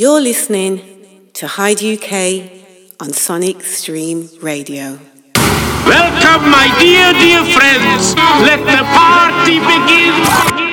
You're listening to Hyde UK on Sonic Stream Radio. Welcome, my dear, dear friends. Let the party begin.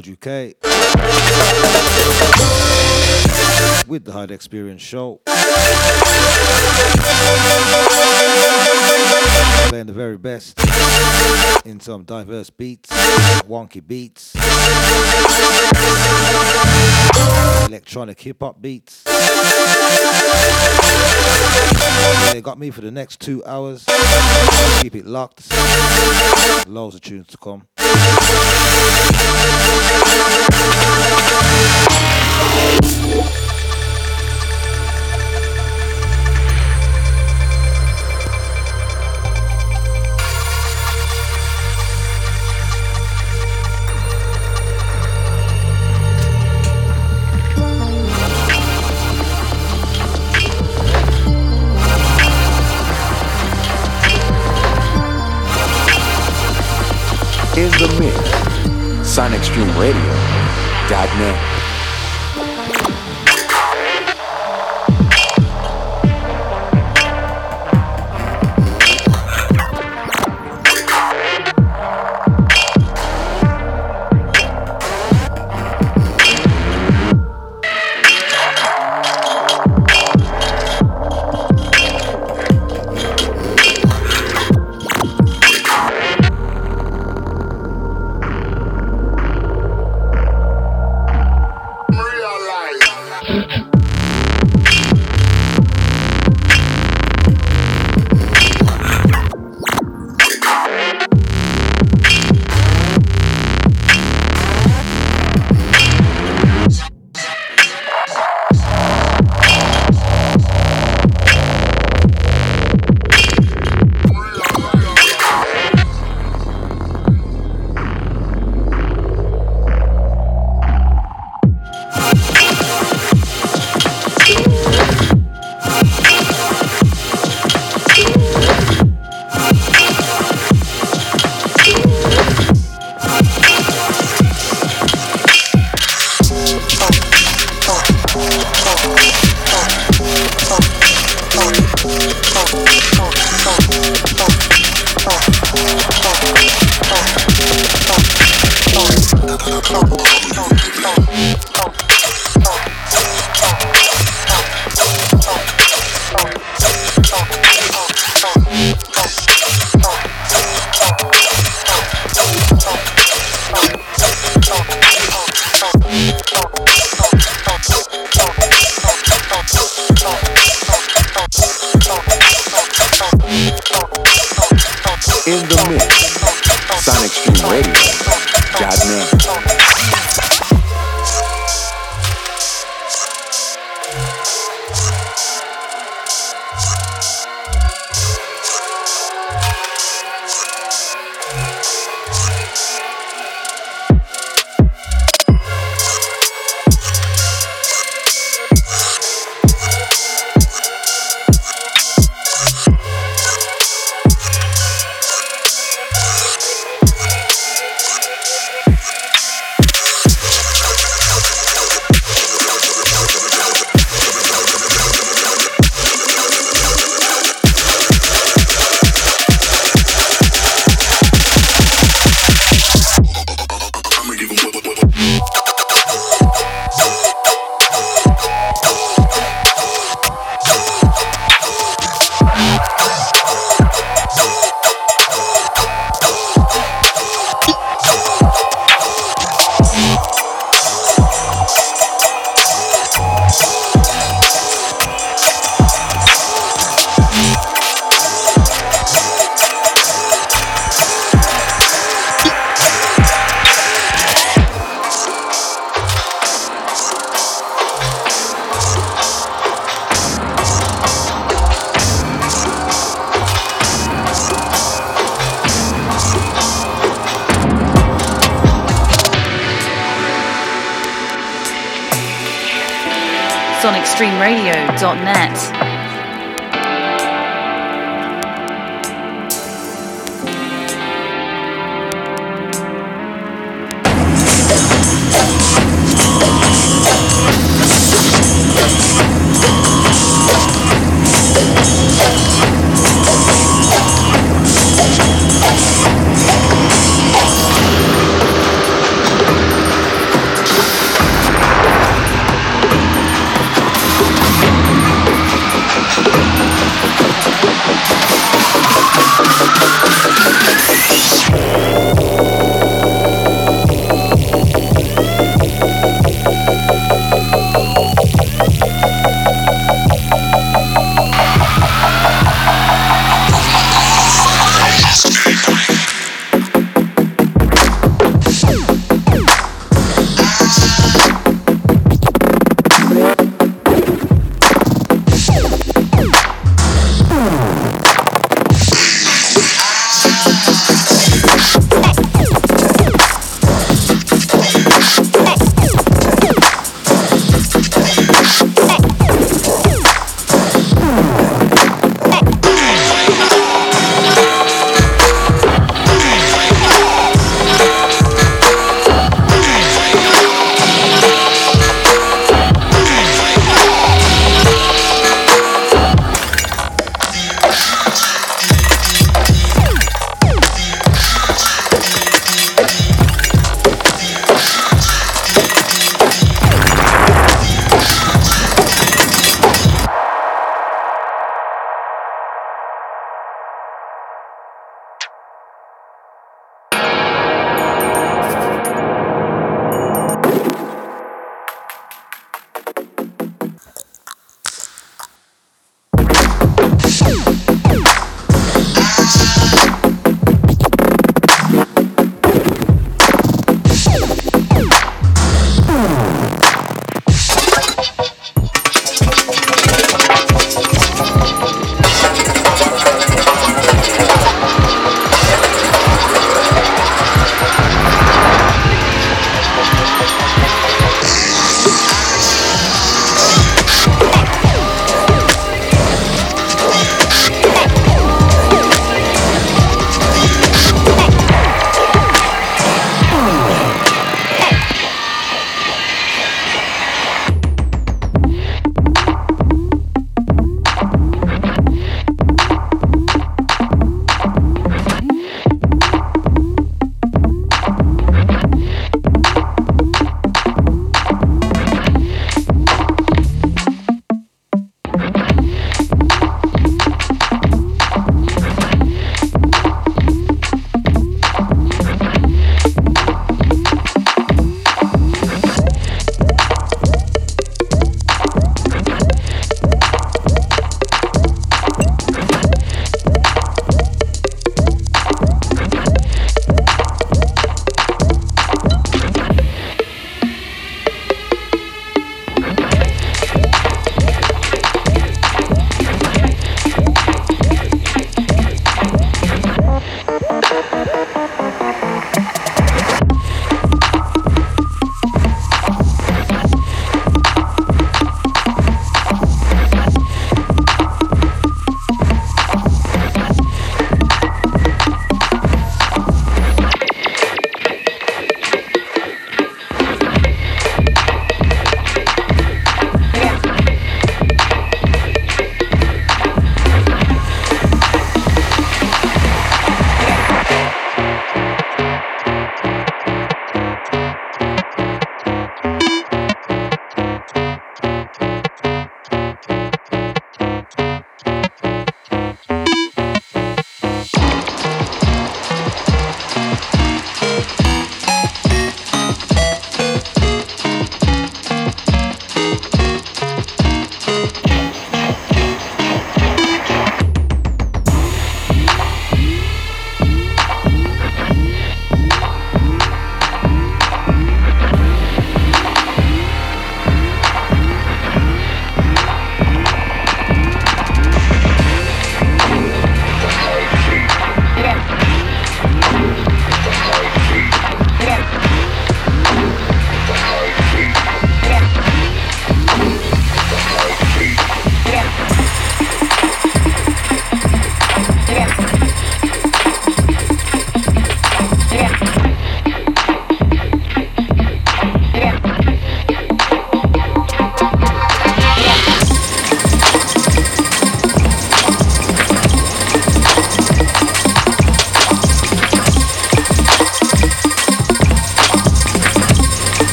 Hyde UK, with the Hyde Experience Show. Playing the very best in some diverse beats, wonky beats, electronic hip hop beats. They got me for the next two hours. Keep it locked. Loads of tunes to come. In the mix. SonicStreamRadio.net.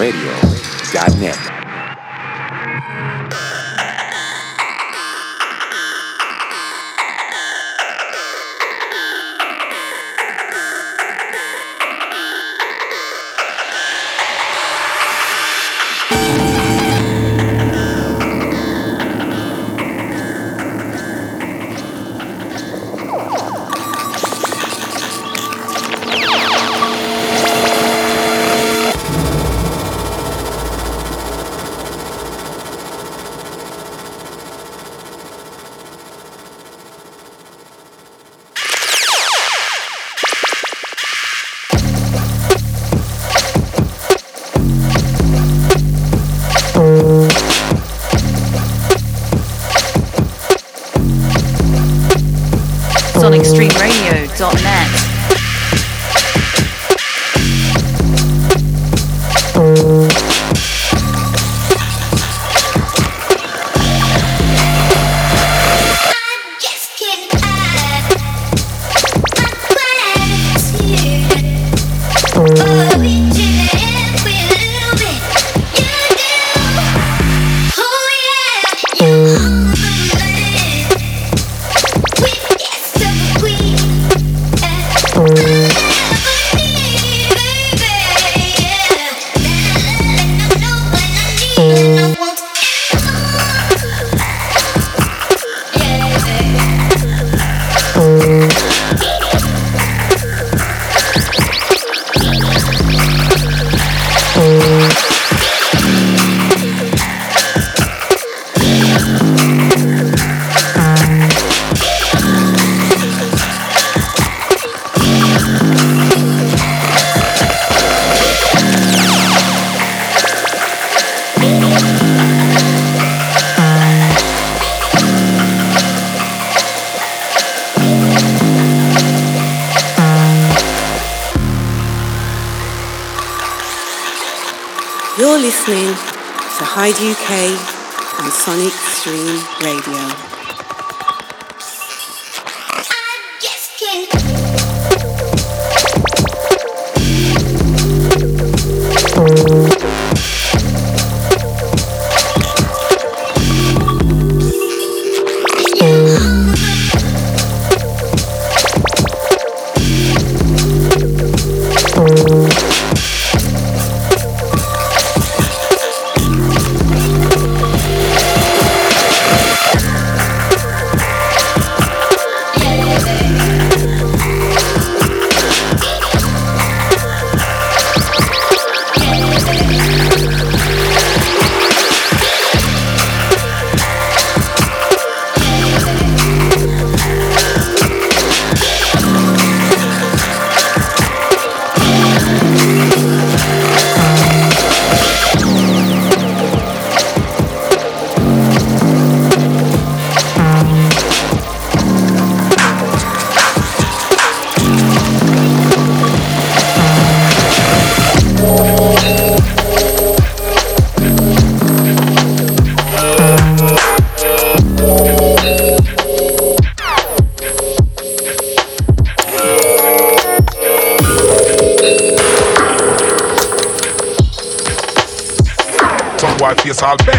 sonicstreamradio.net. all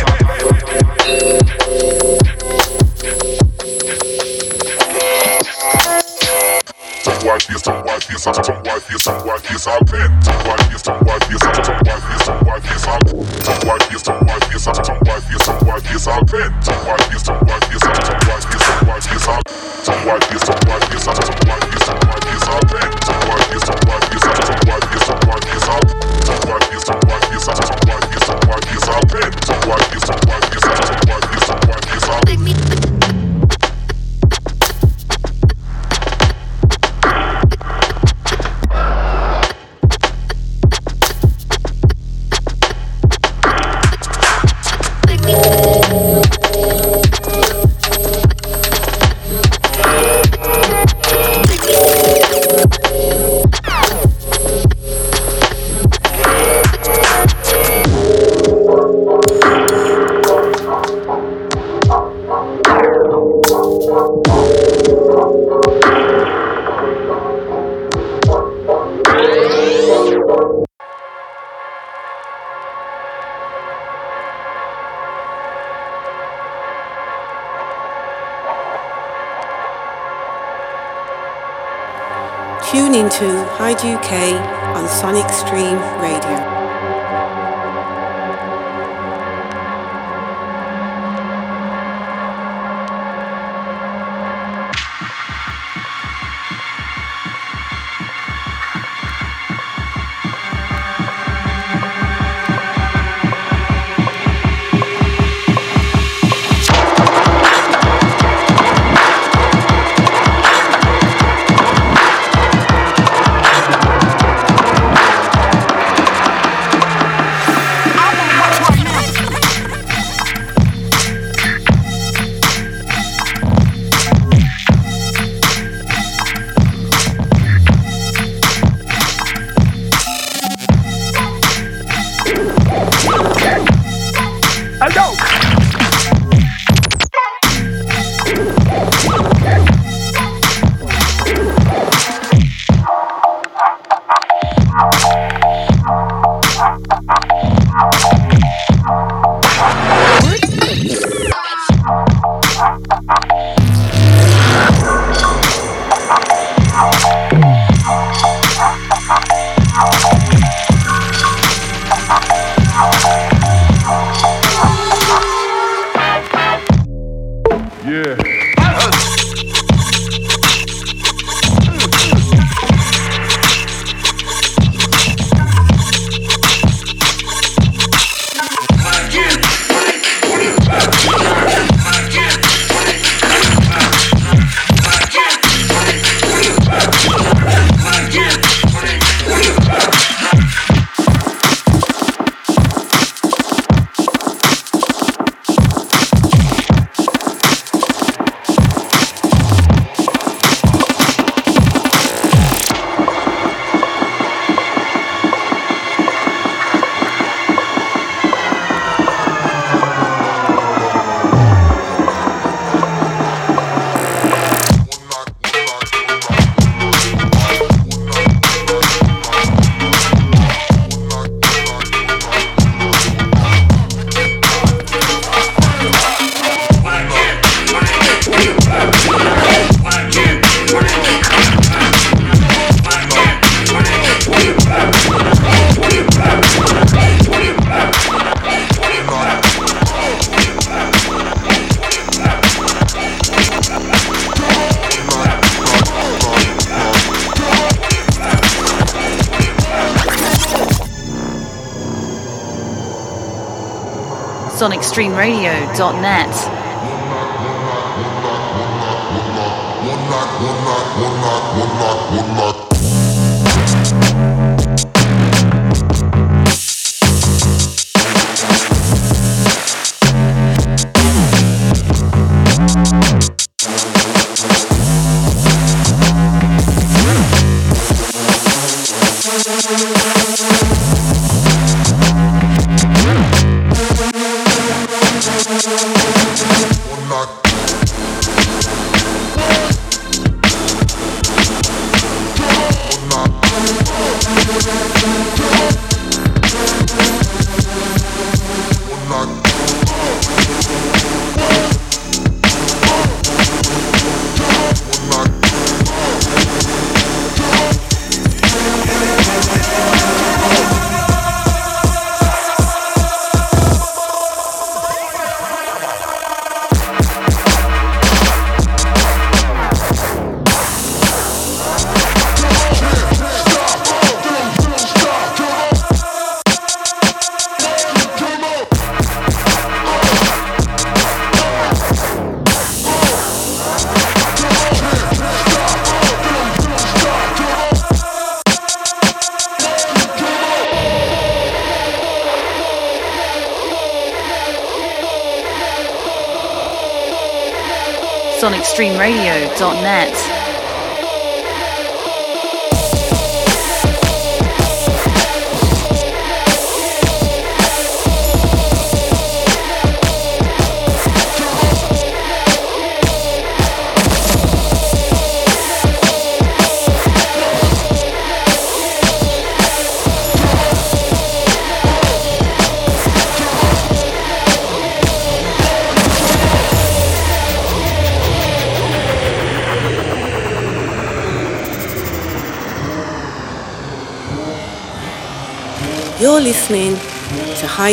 sonicstreamradio.net.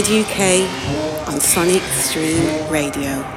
to UK on Sonic Stream Radio.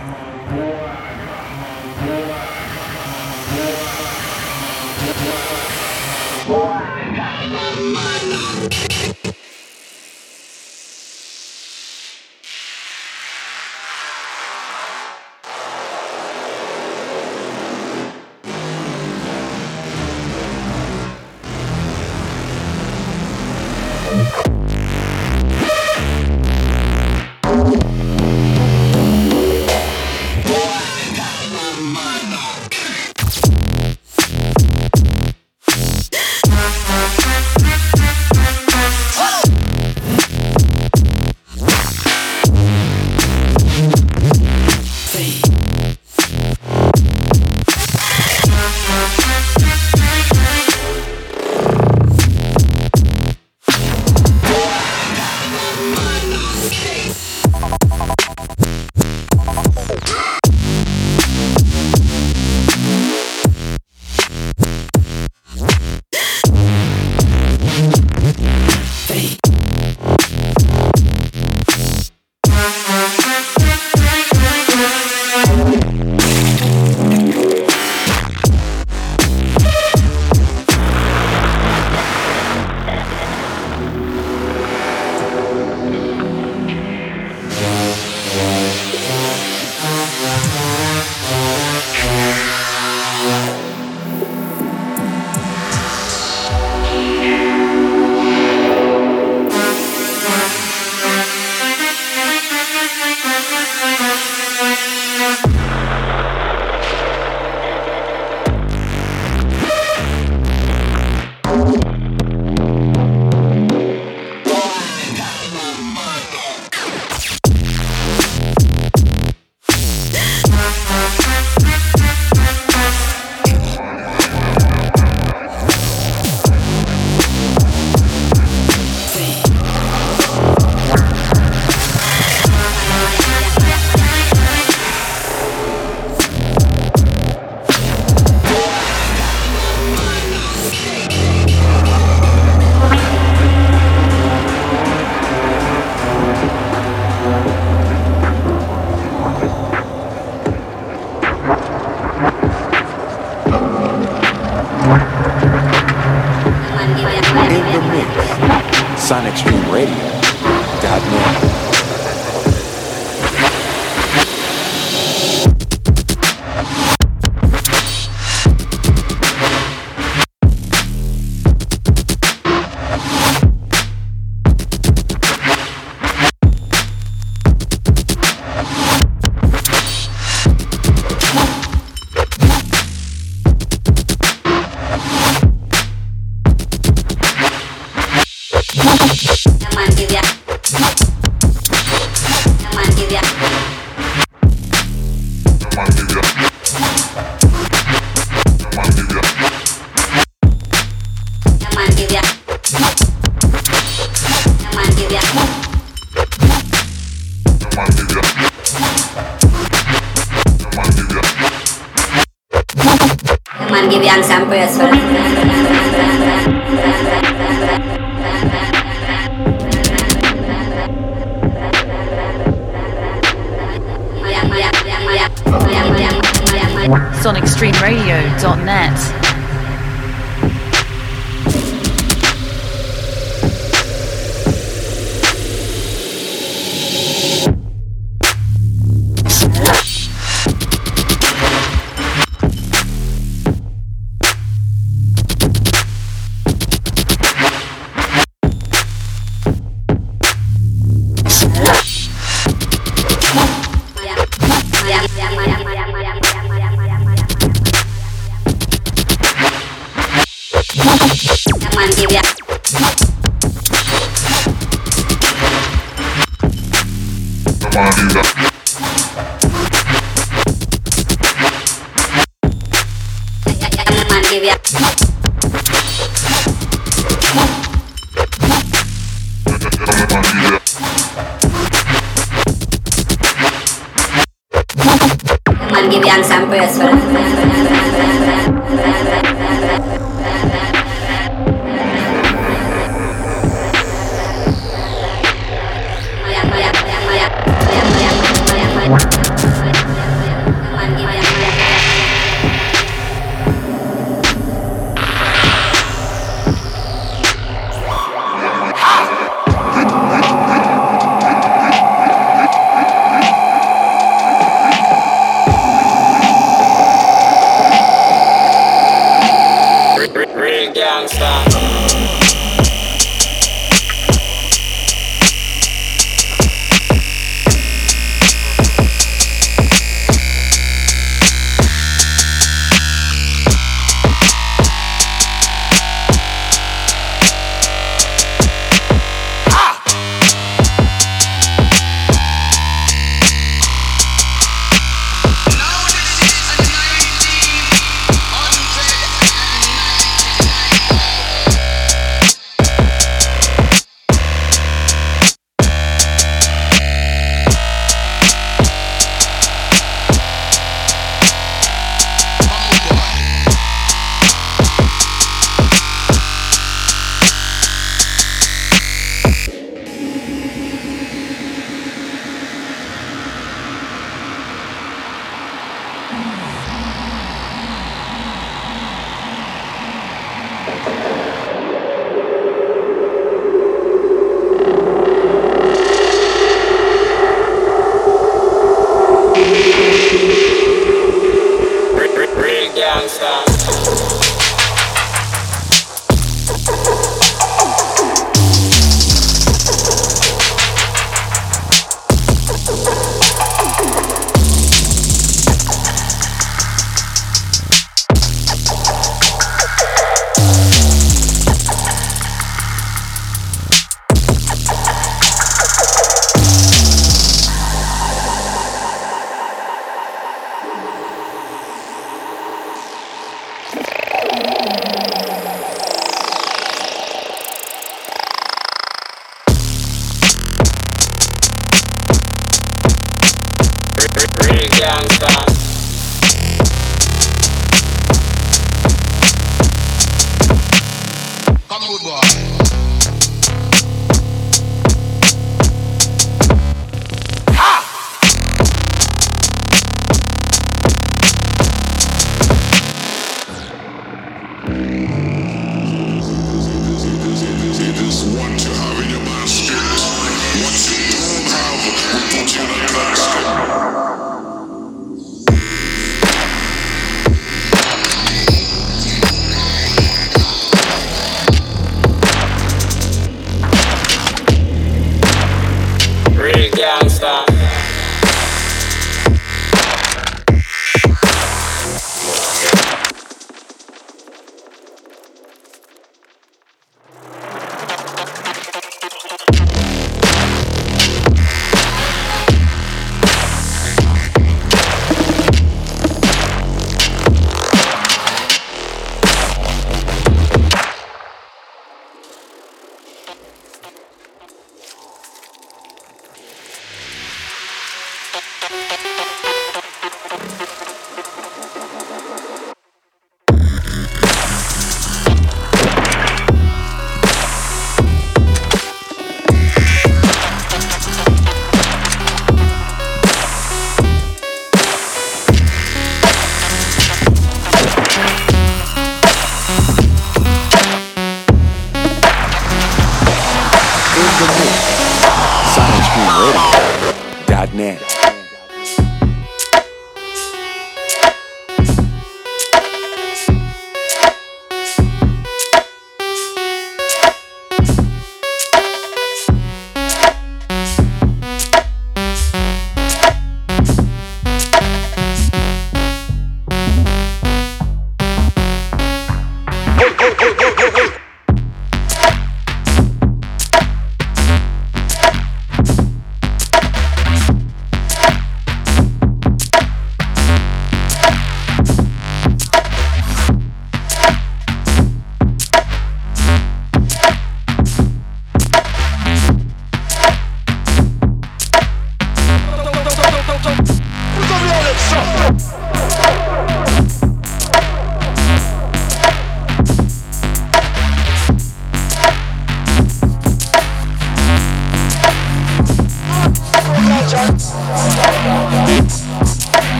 stop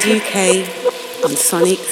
UK on Sonic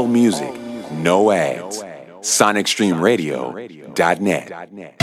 All music, no ads. SonicStreamRadio.net.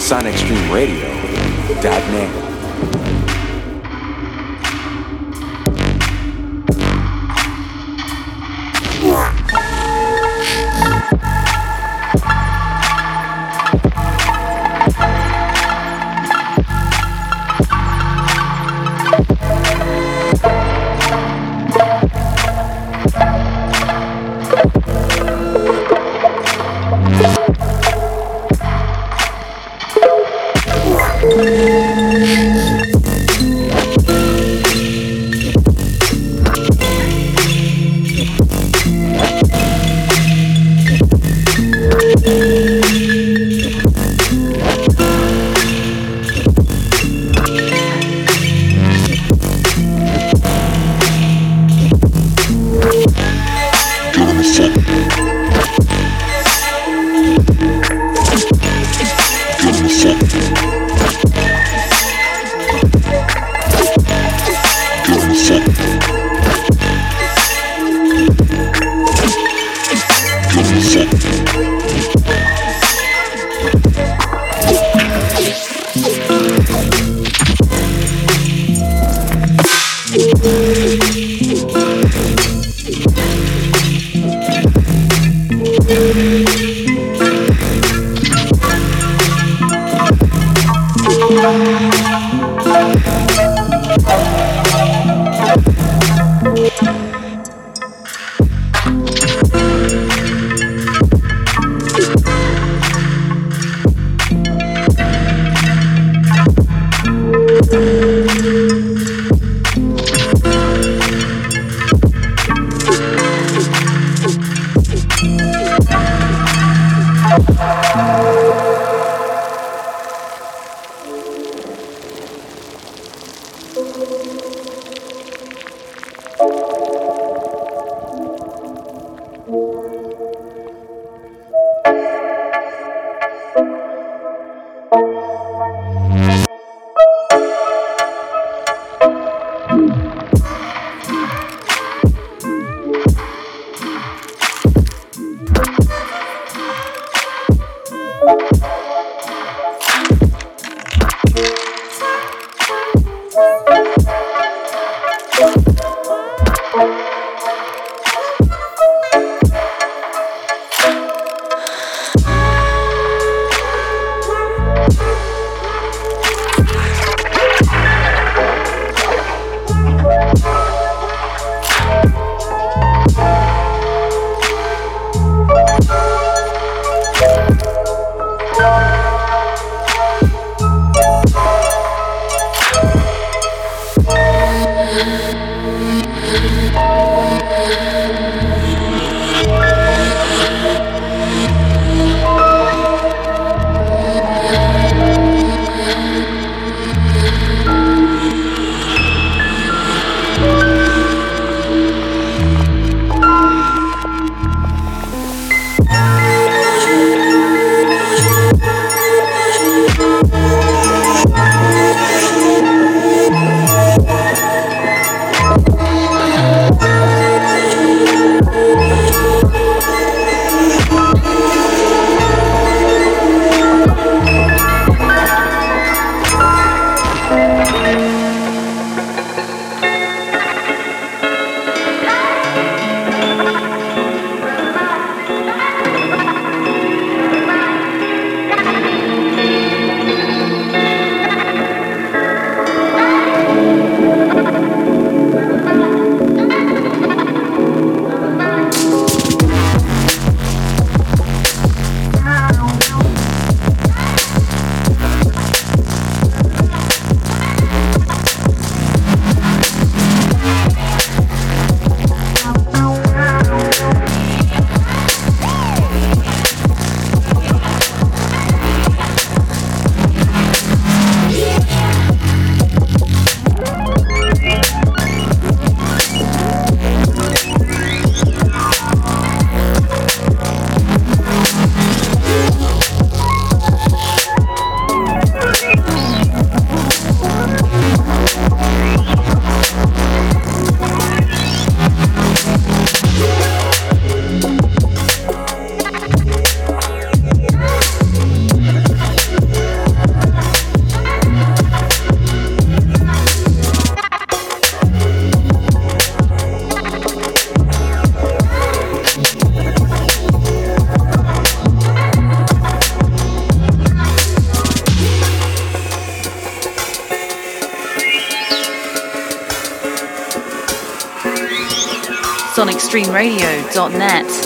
SonicStreamRadio.net. sonicstreamradio.net.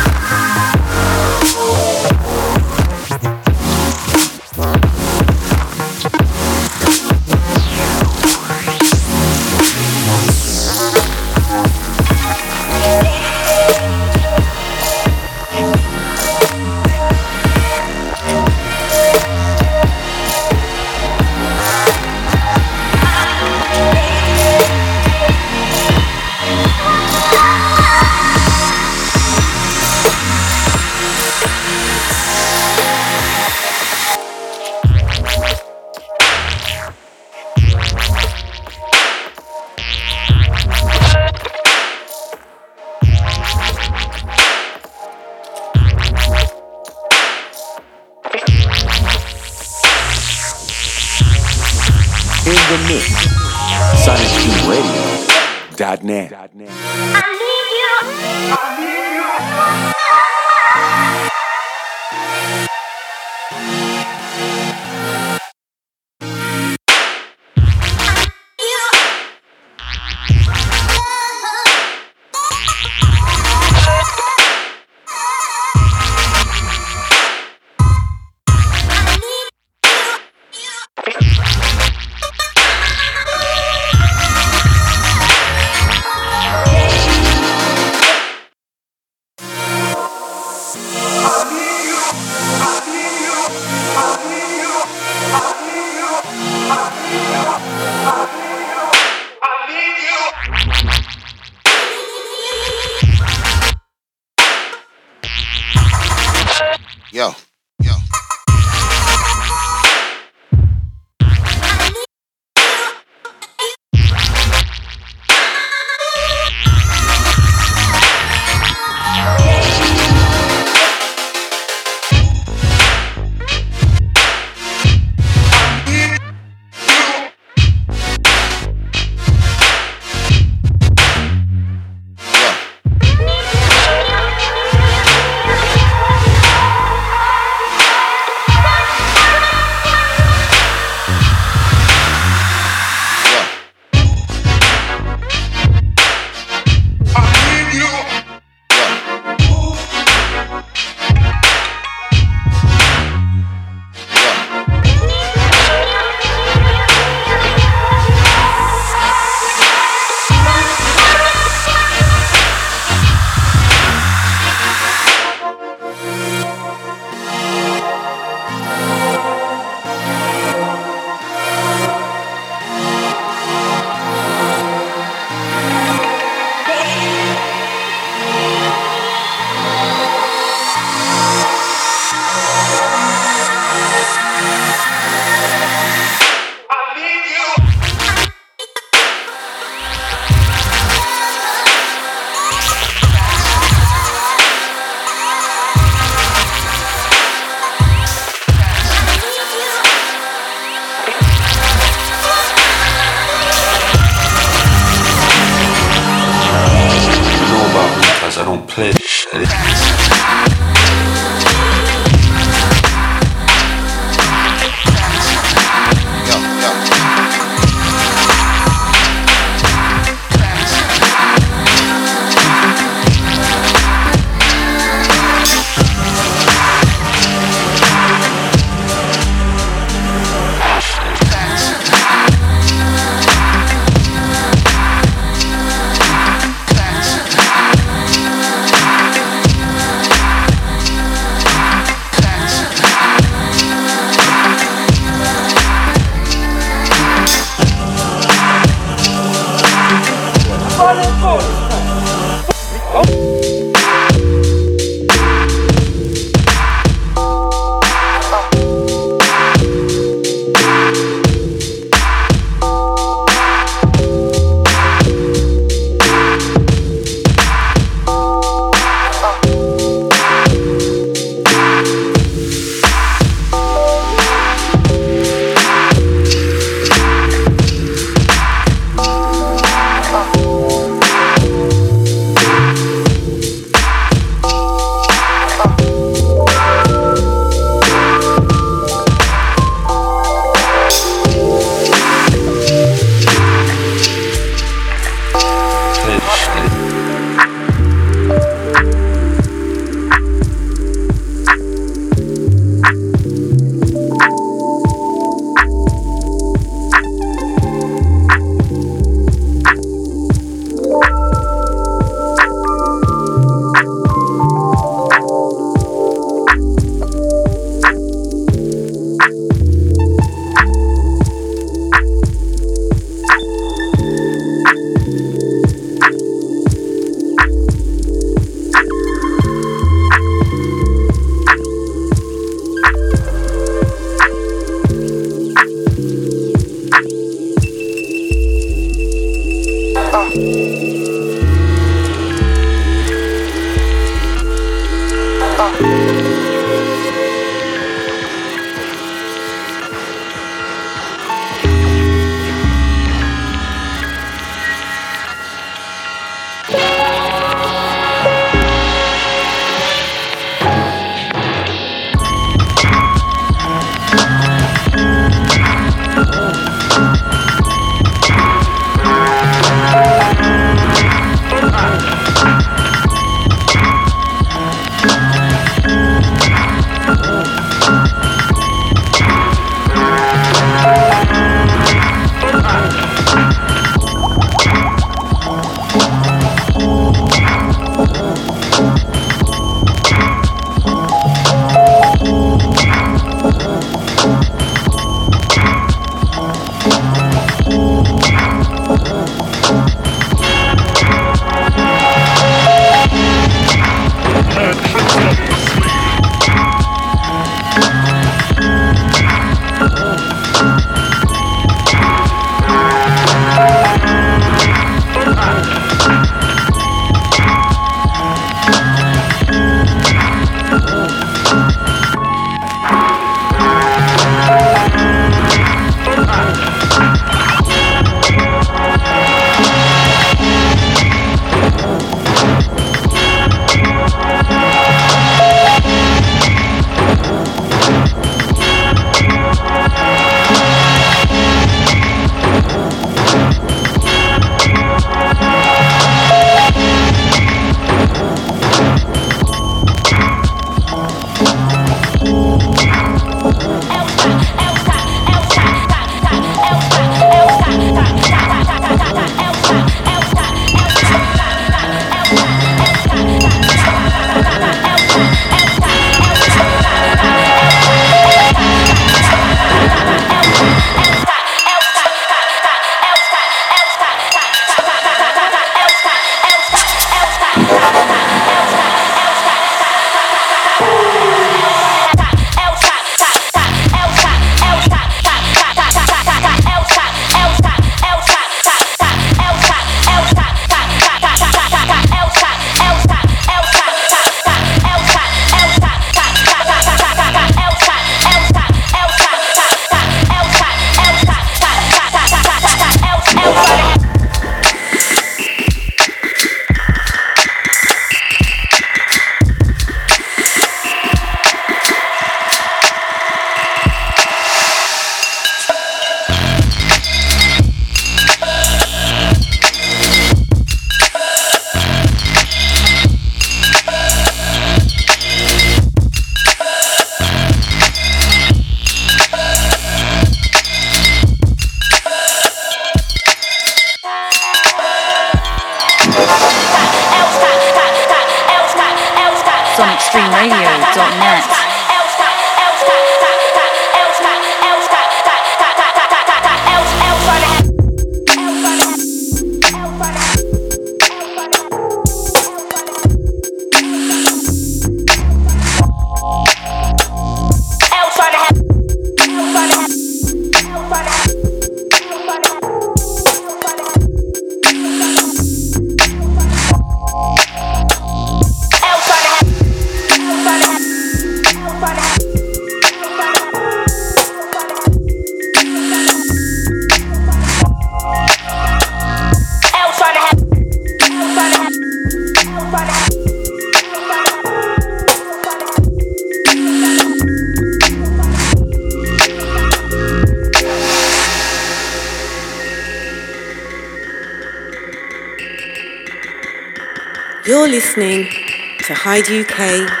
UK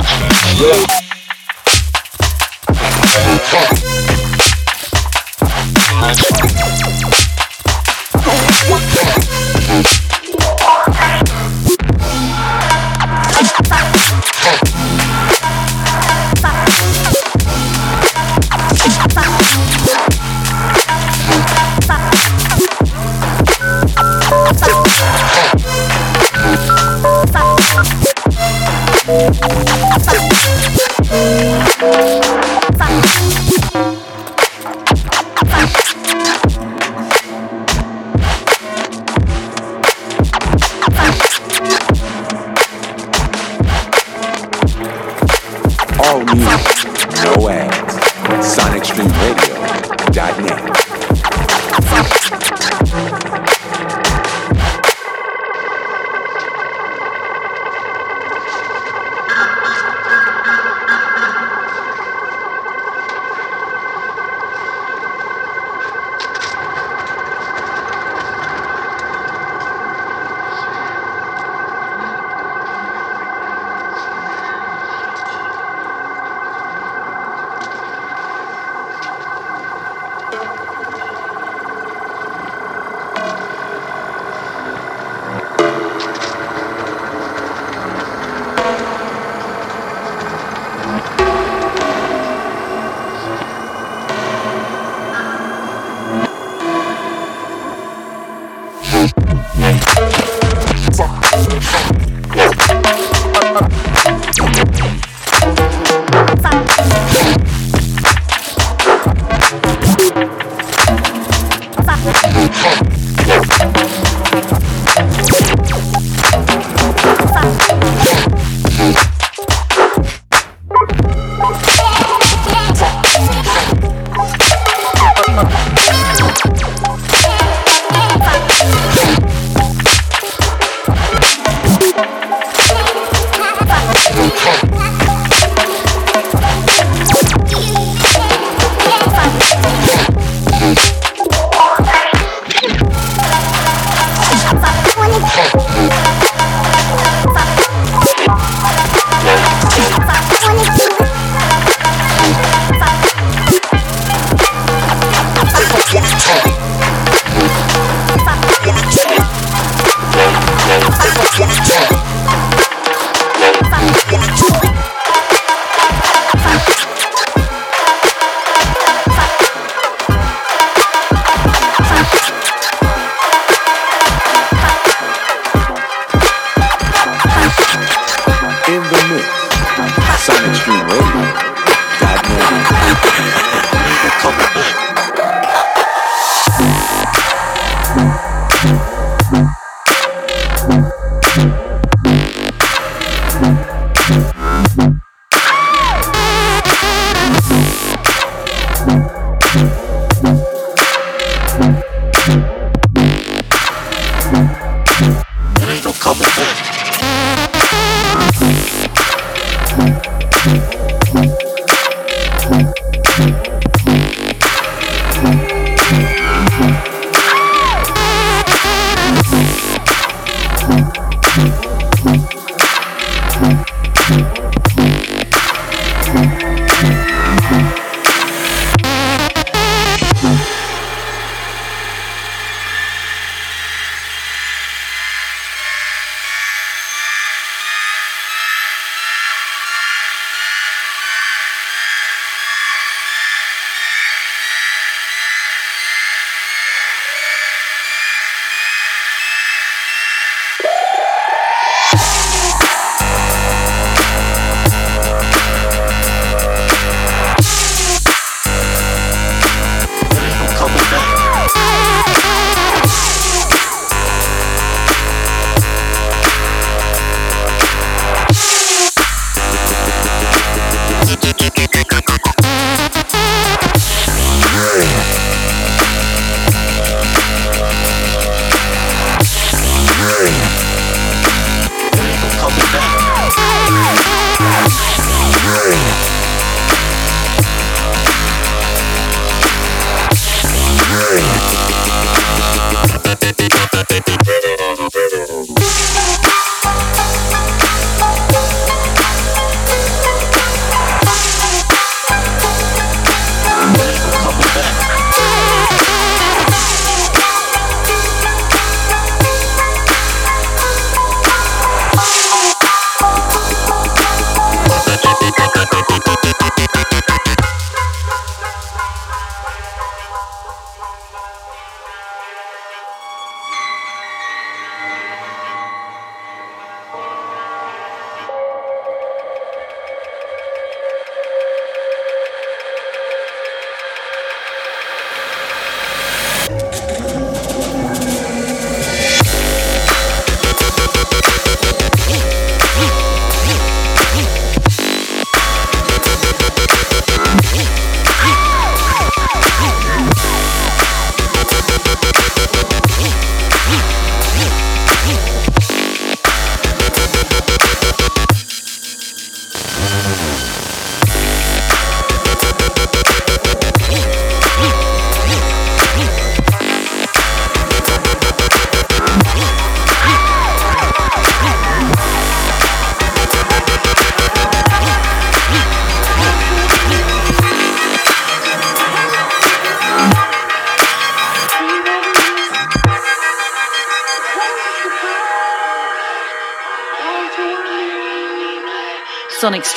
Yeah.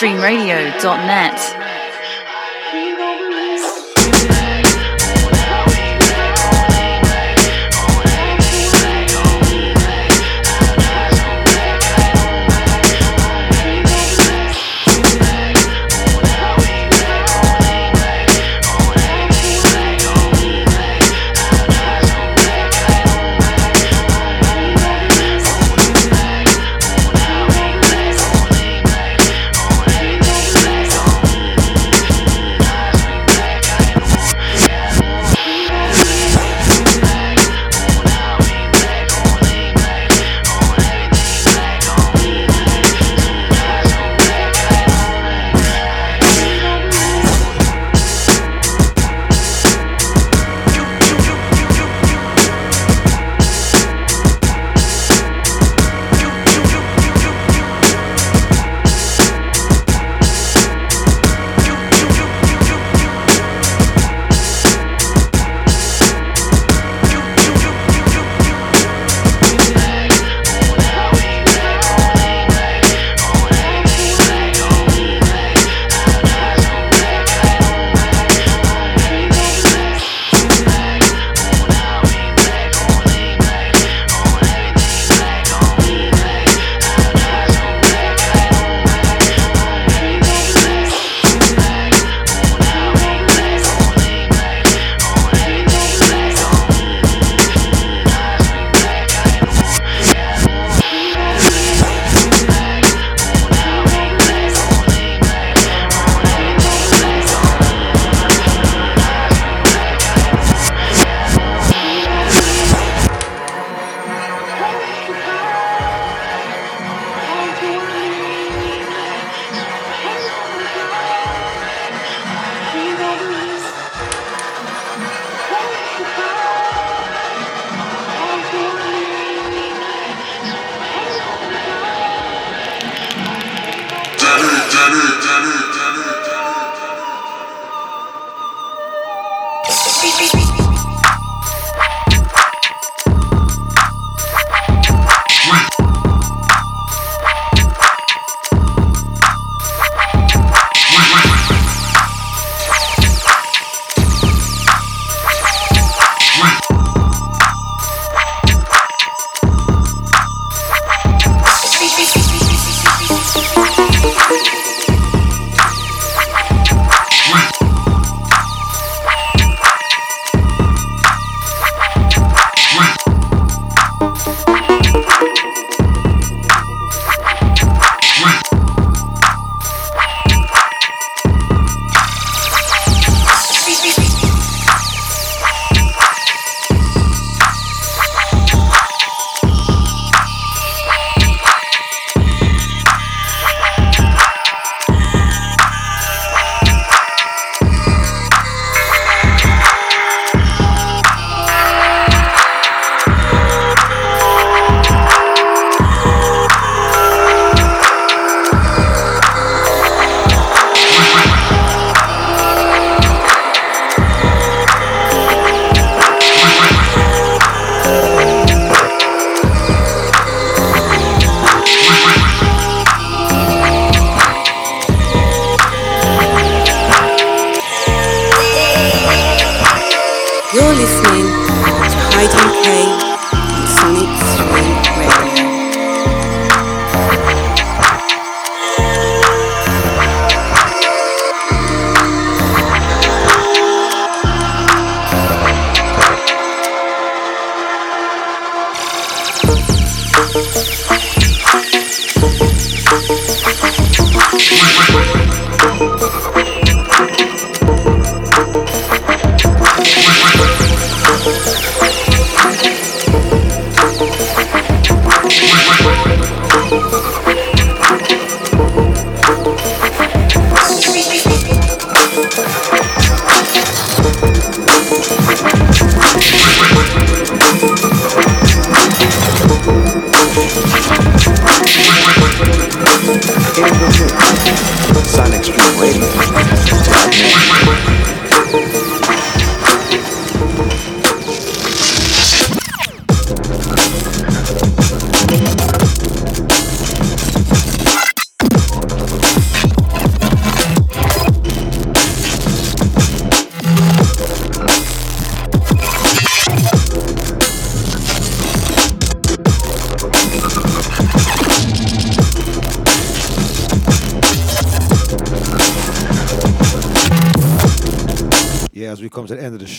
sonicstreamradio.net.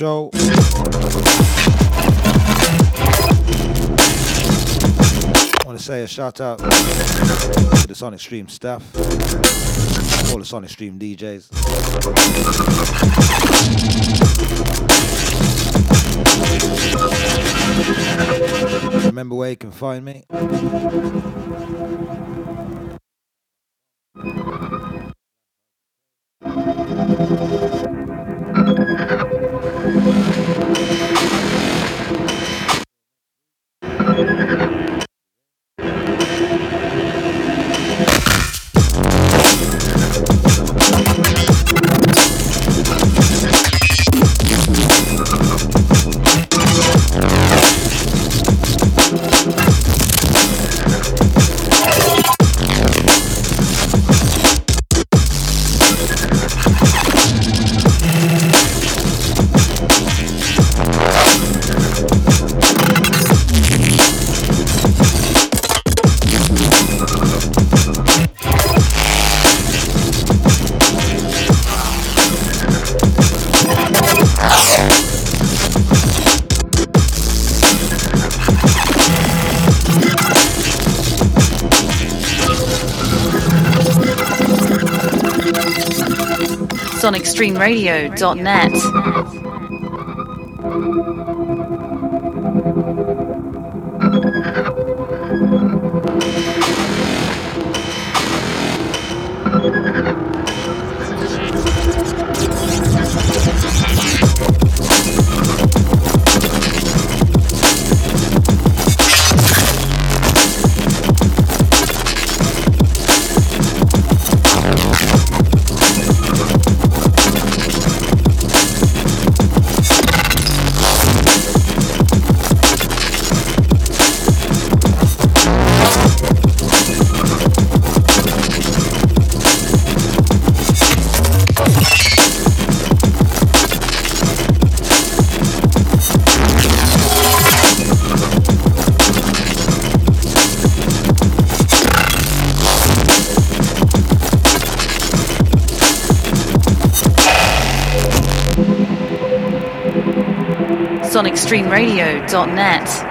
show. I want to say a shout out to the Sonic Stream staff, all the Sonic Stream DJs. Remember where you can find me? sonicstreamradio.net. sonicstreamradio.net.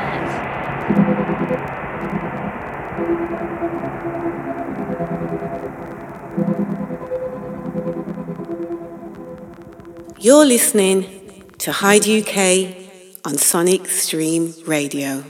You're listening to Hyde UK on Sonic Stream Radio.